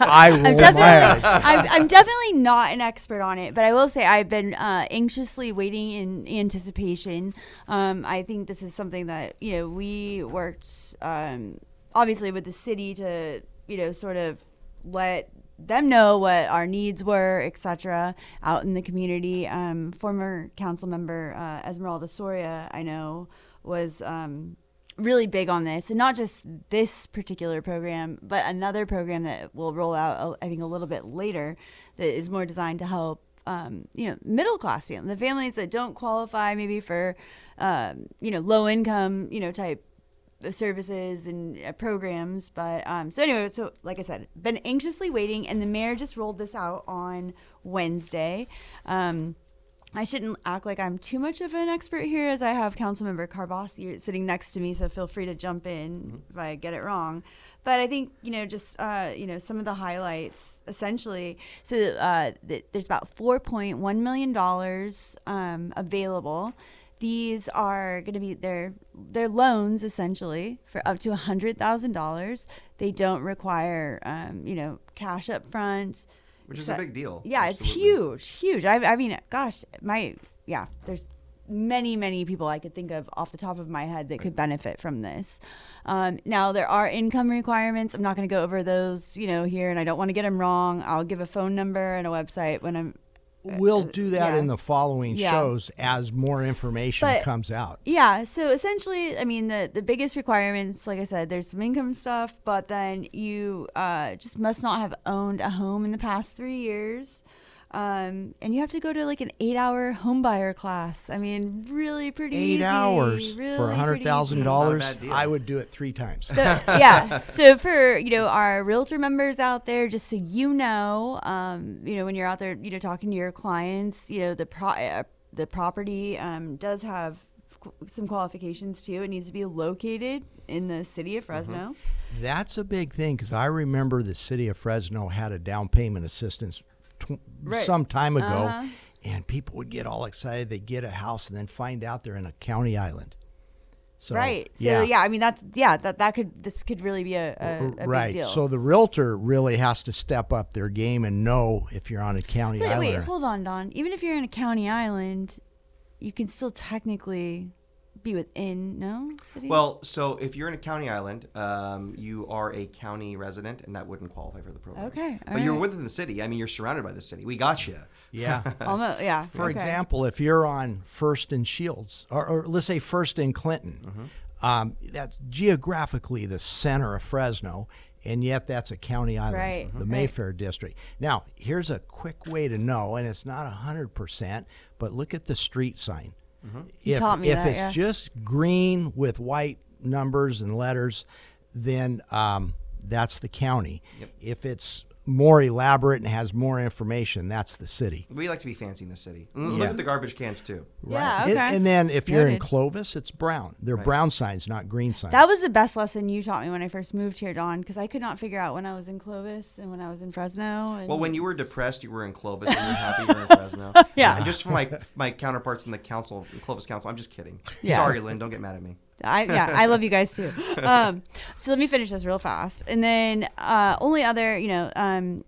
I roll I'm my definitely, eyes. I'm, I'm definitely not an expert on it, but I will say I've been uh, anxiously waiting in anticipation. Um, I think this is something that you know we worked um, obviously with the city to you know sort of let them know what our needs were, etc. Out in the community. Um, former council member uh, Esmeralda Soria, I know, was. Um, really big on this and not just this particular program but another program that will roll out uh, i think a little bit later that is more designed to help um, you know middle class families the families that don't qualify maybe for um, you know low income you know type services and uh, programs but um, so anyway so like i said been anxiously waiting and the mayor just rolled this out on wednesday um, I shouldn't act like I'm too much of an expert here, as I have Councilmember Karbassi sitting next to me. So feel free to jump in if I get it wrong. But I think you know, just uh, you know, some of the highlights essentially. So uh, th- there's about 4.1 million dollars um, available. These are going to be their their loans essentially for up to hundred thousand dollars. They don't require um, you know cash up front. Which is a big deal. Yeah, Absolutely. it's huge, huge. I, I mean, gosh, my yeah. There's many, many people I could think of off the top of my head that could benefit from this. Um, now there are income requirements. I'm not going to go over those, you know, here, and I don't want to get them wrong. I'll give a phone number and a website when I'm. We'll do that yeah. in the following Yeah. shows as more information But- comes out. Yeah, so essentially, I mean, the the biggest requirements, like I said, there's some income stuff, but then you uh, just must not have owned a home in the past three years. Um, and you have to go to like an eight hour home buyer class. I mean, really pretty Eight easy, hours really for a pretty hundred thousand dollars. A bad deal. I would do it three times. So, yeah. So for you know our realtor members out there, just so you know, um, you know when you're out there, you know talking to your clients, you know the pro- uh, the property um, does have some qualifications too. It needs to be located in the city of Fresno. That's a big thing because I remember the city of Fresno had a down payment assistance tw- Right. some time ago, Uh-huh. and people would get all excited. They get a house and then find out they're in a county island. So, right. So yeah. I mean that's yeah that that could this could really be a, a, a big right. deal. So the realtor really has to step up their game and know if you're on a county But island. wait, hold on, Don. Even if you're in a county island, you can still technically be within no city. Well, so if you're in a county island, um, you are a county resident, and that wouldn't qualify for the program. Okay, but you're within the city. I mean, you're surrounded by the city. We got you. yeah. almost yeah. For okay. example, if you're on First and Shields, or, or let's say First and Clinton, Mm-hmm. um, that's geographically the center of Fresno, and yet that's a county island, Right, the right. Mayfair district. Now, here's a quick way to know, and it's not 100%, but look at the street sign. You If, taught me if that, it's yeah. just green with white numbers and letters, then um, that's the county. If it's more elaborate and has more information, that's the city. We like to be fancy in the city. Yeah. Look at the garbage cans too. Yeah, And- okay. And, then if you're in Clovis, it's brown. They're brown signs, not green signs. That was the best lesson you taught me when I first moved here, Don, because I could not figure out when I was in Clovis and when I was in Fresno. And Well, when you were depressed, you were in Clovis. When you're happy, you're in Fresno. Yeah. And just for my my counterparts in the council, Clovis Council, I'm just kidding. Yeah. Sorry, Lynn. Don't get mad at me. I yeah, I love you guys too. Um, so let me finish this real fast, and then uh, only other, you know, um,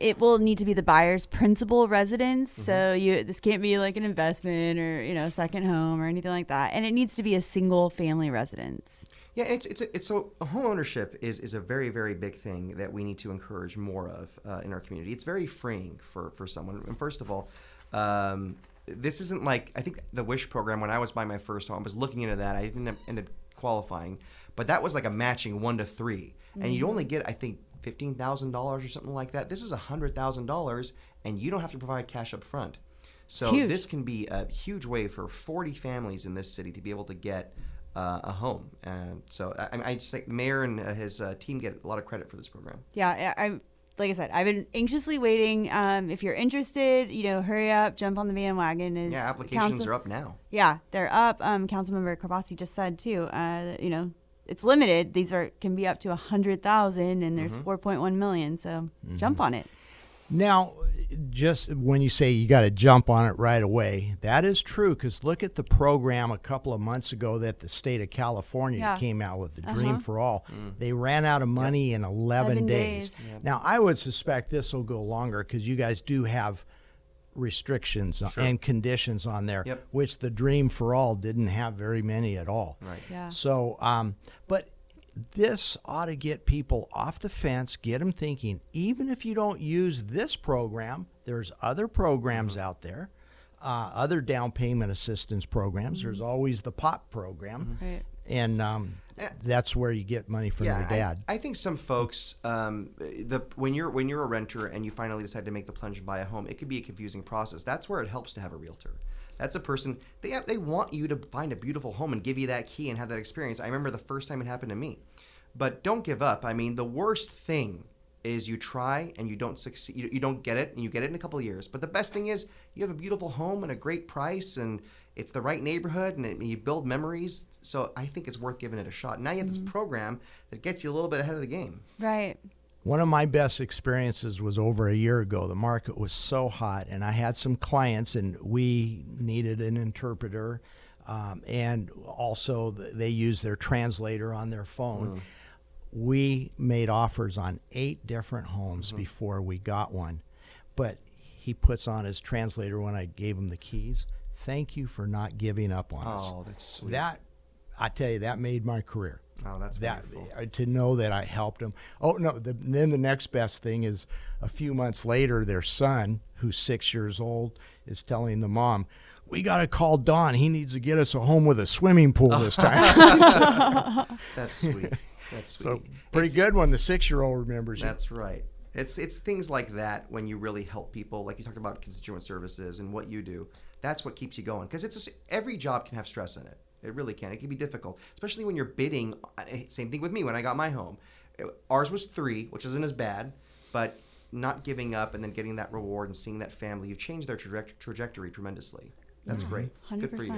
it will need to be the buyer's principal residence. Mm-hmm. So you this can't be like an investment or you know second home or anything like that, and it needs to be a single family residence. Yeah, it's it's it's so home ownership is is a very very big thing that we need to encourage more of uh, in our community. It's very freeing for for someone. And first of all, um, this isn't like I think the Wish program when I was buying my first home. I was looking into that. I didn't end up- qualifying, but that was like a matching one to 3 and you only get I think fifteen thousand dollars or something like that. This is a hundred thousand dollars, and you don't have to provide cash up front. So this can be a huge way for 40 families in this city to be able to get uh, a home. And so I, I just think the mayor and uh, his uh, team get a lot of credit for this program. Yeah, I like I said, I've been anxiously waiting. Um, if you're interested, you know, hurry up, jump on the bandwagon. Is Yeah, applications are up now. Yeah, they're up. Um, Councilmember Karbassi just said too. Uh, you know, it's limited. These are can be up to a hundred thousand, and there's Mm-hmm. point million. So jump on it. Now, just when you say you got to jump on it right away, that is true because look at the program a couple of months ago that the state of California Yeah. came out with, the Dream Uh-huh. for All. They ran out of money in 11, 11 days. days. Now, I would suspect this will go longer because you guys do have restrictions and conditions on there, Yep. which the Dream for All didn't have very many at all. Right. Yeah. So, um, but this ought to get people off the fence, get them thinking. Even if you don't use this program, there's other programs out there, uh, other down payment assistance programs. There's always the POP program, Right. and um, that's where you get money from your dad. I, think some folks, um, the when you're when you're a renter and you finally decide to make the plunge and buy a home, it can be a confusing process. That's where it helps to have a realtor. That's a person they have, they want you to find a beautiful home and give you that key and have that experience. I remember the first time it happened to me, but don't give up. I mean, the worst thing is you try and you don't succeed you, you don't get it and you get it in a couple of years but the best thing is you have a beautiful home and a great price and it's the right neighborhood and, it, you build memories so i think it's worth giving it a shot now you have this mm-hmm. program that gets you a little bit ahead of the game Right. One of my best experiences was over a year ago. The market was so hot, and I had some clients, and we needed an interpreter. Um, and also, they used their translator on their phone. We made offers on eight different homes before we got one. But he puts on his translator when I gave him the keys. Thank you for not giving up on us. oh that's sweet That, I tell you, that made my career oh that's that uh, to know that I helped them. Oh no! The, then the next best thing is a few months later, their son, who's six years old, is telling the mom, "We got to call Don. He needs to get us a home with a swimming pool this time." that's sweet that's sweet so pretty good when the six-year-old remembers you. That's right. It's it's things like that when you really help people, like you talked about constituent services and what you do. That's what keeps you going because it's just, every job can have stress in it. It really can. It can be difficult, especially when you're bidding. eh, Same thing with me when I got my home. It- ours was three, which isn't as bad, but not giving up and then getting that reward and seeing that family, you've changed their traje- trajectory tremendously. That's great. Good for you.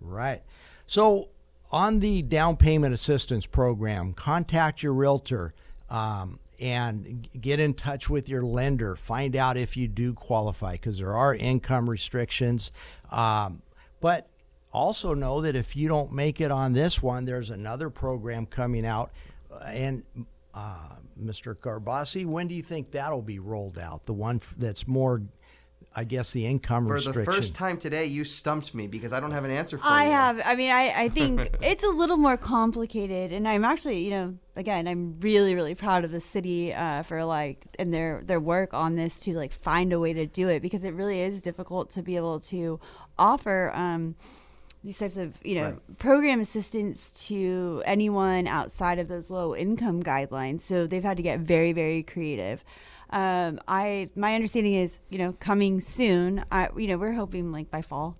Right. So, on the down payment assistance program, contact your realtor um, and get in touch with your lender. Find out if you do qualify because there are income restrictions. Um, but also know that if you don't make it on this one, there's another program coming out. Uh, And uh, Mr. Karbassi, when do you think that'll be rolled out? The one that's more, I guess, the income For restriction. the first time today, you stumped me because I don't have an answer for I you. I have. I mean, I, I think it's a little more complicated, and I'm actually, you know, again, I'm really, really proud of the city uh, for like and their their work on this to like find a way to do it because it really is difficult to be able to offer. Um, these types of you know Right. program assistance to anyone outside of those low income guidelines so they've had to get very very creative um, i my understanding is you know coming soon i you know we're hoping like by fall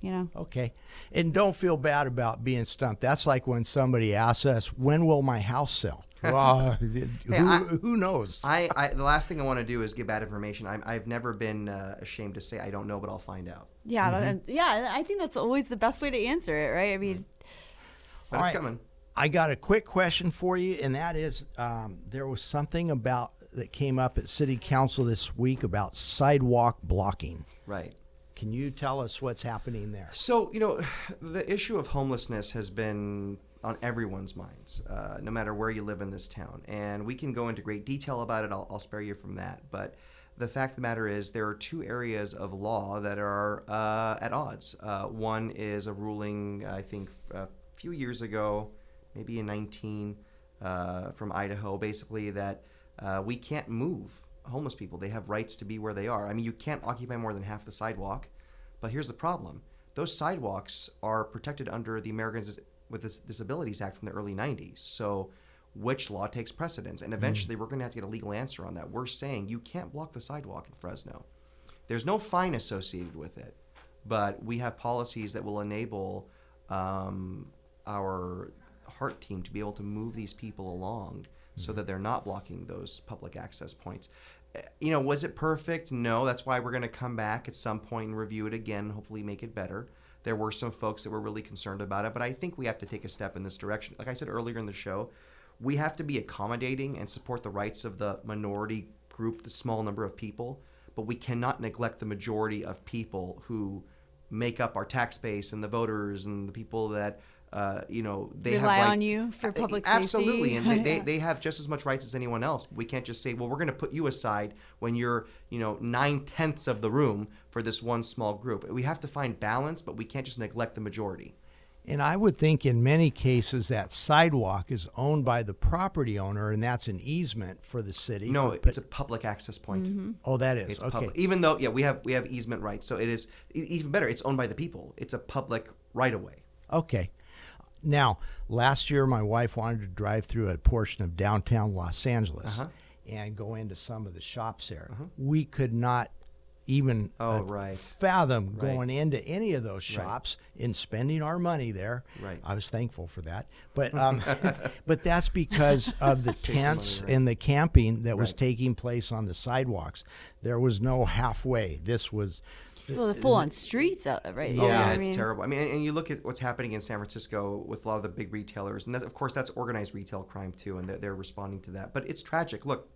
you know Okay. And don't feel bad about being stumped. That's like when somebody asks us, when will my house sell? Well, who, I- who knows? I, I the last thing I want to do is give bad information. I'm, I've never been uh, ashamed to say I don't know, but I'll find out. Yeah that- yeah i think that's always the best way to answer it right i mean But All it's right. coming. I got a quick question for you, and that is um, there was something about that came up at City Council this week about sidewalk blocking. Right. Can you tell us what's happening there? So, you know, the issue of homelessness has been on everyone's minds, uh, no matter where you live in this town. And we can go into great detail about it. I'll, I'll spare you from that. But the fact of the matter is, there are two areas of law that are uh, at odds. Uh, one is a ruling, I think, a few years ago, maybe in 19, uh, from Idaho, basically that uh, we can't move homeless people. They have rights to be where they are. I mean, you can't occupy more than half the sidewalk. But here's the problem: those sidewalks are protected under the Americans with Disabilities Act from the early '90s. So, which law takes precedence? And eventually, we're going to have to get a legal answer on that. We're saying you can't block the sidewalk in Fresno. There's no fine associated with it, but we have policies that will enable um, our HART team to be able to move these people along so that they're not blocking those public access points. Uh, You know, was it perfect? No. That's why we're going to come back at some point and review it again, hopefully make it better. There were some folks that were really concerned about it, but I think we have to take a step in this direction. Like I said earlier in the show, we have to be accommodating and support the rights of the minority group, the small number of people, but we cannot neglect the majority of people who make up our tax base and the voters and the people that uh, you know they have Rely right- on you for public absolutely safety. and they, they, they have just as much rights as anyone else. We can't just say well we're going to put you aside when you're you know nine tenths of the room for this one small group. We have to find balance but we can't just neglect the majority And I would think in many cases that sidewalk is owned by the property owner, and that's an easement for the city. no for- it's a public access point oh, that is It's okay. public, even though yeah we have we have easement rights, so it is even better. It's owned by the people. It's a public right of way. Okay. Now, last year, my wife wanted to drive through a portion of downtown Los Angeles Uh-huh. and go into some of the shops there. We could not even Oh, uh, right. fathom Right. going into any of those shops and spending our money there. Right. I was thankful for that, but um, but that's because of the some money, tents right. and the camping that was taking place on the sidewalks. There was no halfway. This was. Well, the full on streets, out, right? Yeah. Oh there, yeah, I it's mean, terrible. I mean, and, and you look at what's happening in San Francisco with a lot of the big retailers, and that, of course that's organized retail crime too, and they're, they're responding to that. But it's tragic. Look,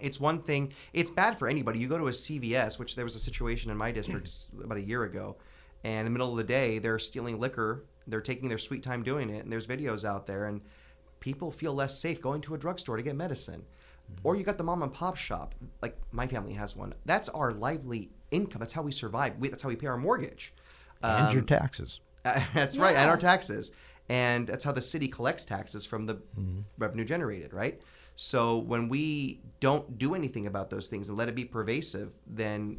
it's one thing. It's bad for anybody. You go to a CVS, which there was a situation in my district s- about a year ago, and in the middle of the day they're stealing liquor. They're taking their sweet time doing it, and there's videos out there, and people feel less safe going to a drugstore to get medicine. Or you got the mom and pop shop, like my family has one. That's our lively income. That's how we survive. We, that's how we pay our mortgage. and your Um, taxes. that's right, and our taxes. And that's how the city collects taxes from the Mm-hmm. revenue generated, right? So when we don't do anything about those things and let it be pervasive, then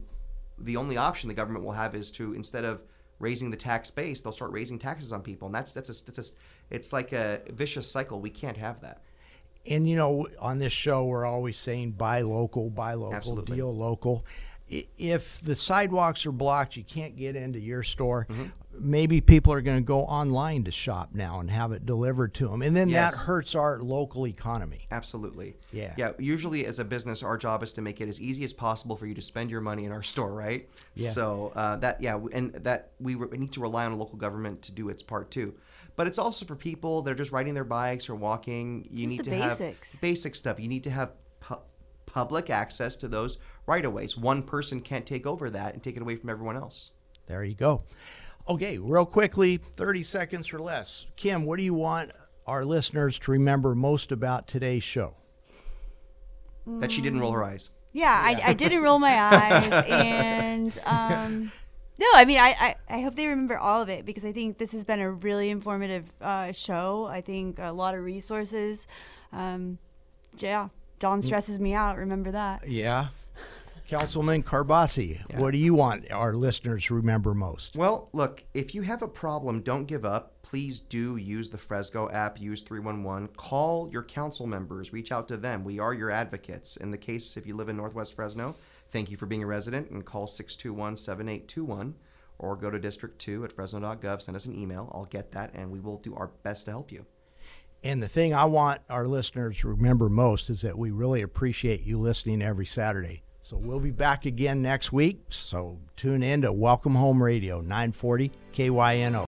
the only option the government will have is to instead of raising the tax base, they'll start raising taxes on people, and that's that's a, that's a it's like a vicious cycle. We can't have that. And you know, on this show, we're always saying buy local, buy local, Absolutely. deal local. If the sidewalks are blocked, you can't get into your store. Mm-hmm. Maybe people are going to go online to shop now and have it delivered to them, and then that hurts our local economy. Absolutely. Yeah. Yeah. Usually, as a business, our job is to make it as easy as possible for you to spend your money in our store, right? Yeah. So uh, that yeah, and that we, re- we need to rely on a local government to do its part too. But it's also for people that are just riding their bikes or walking. You Just need the to basics. have basic stuff. You need to have pu- public access to those right of ways. One person can't take over that and take it away from everyone else. There you go. Okay, real quickly, 30 seconds or less. Kim, what do you want our listeners to remember most about today's show? That she didn't roll her eyes. Yeah, I, I didn't roll my eyes, and um, no, I mean, I, I, I hope they remember all of it because I think this has been a really informative uh, show. I think a lot of resources. Um, yeah, Don stresses me out. Remember that. Yeah. Councilman Karbassi, what do you want our listeners to remember most? Well, look, if you have a problem, don't give up. Please do use the Fresgo app, use 311. Call your council members, reach out to them. We are your advocates. In the case, if you live in Northwest Fresno, thank you for being a resident and call 621 7821 or go to District 2 at fresno.gov, send us an email. I'll get that and we will do our best to help you. And the thing I want our listeners to remember most is that we really appreciate you listening every Saturday. So we'll be back again next week. So tune in to Welcome Home Radio, 940 KYNO.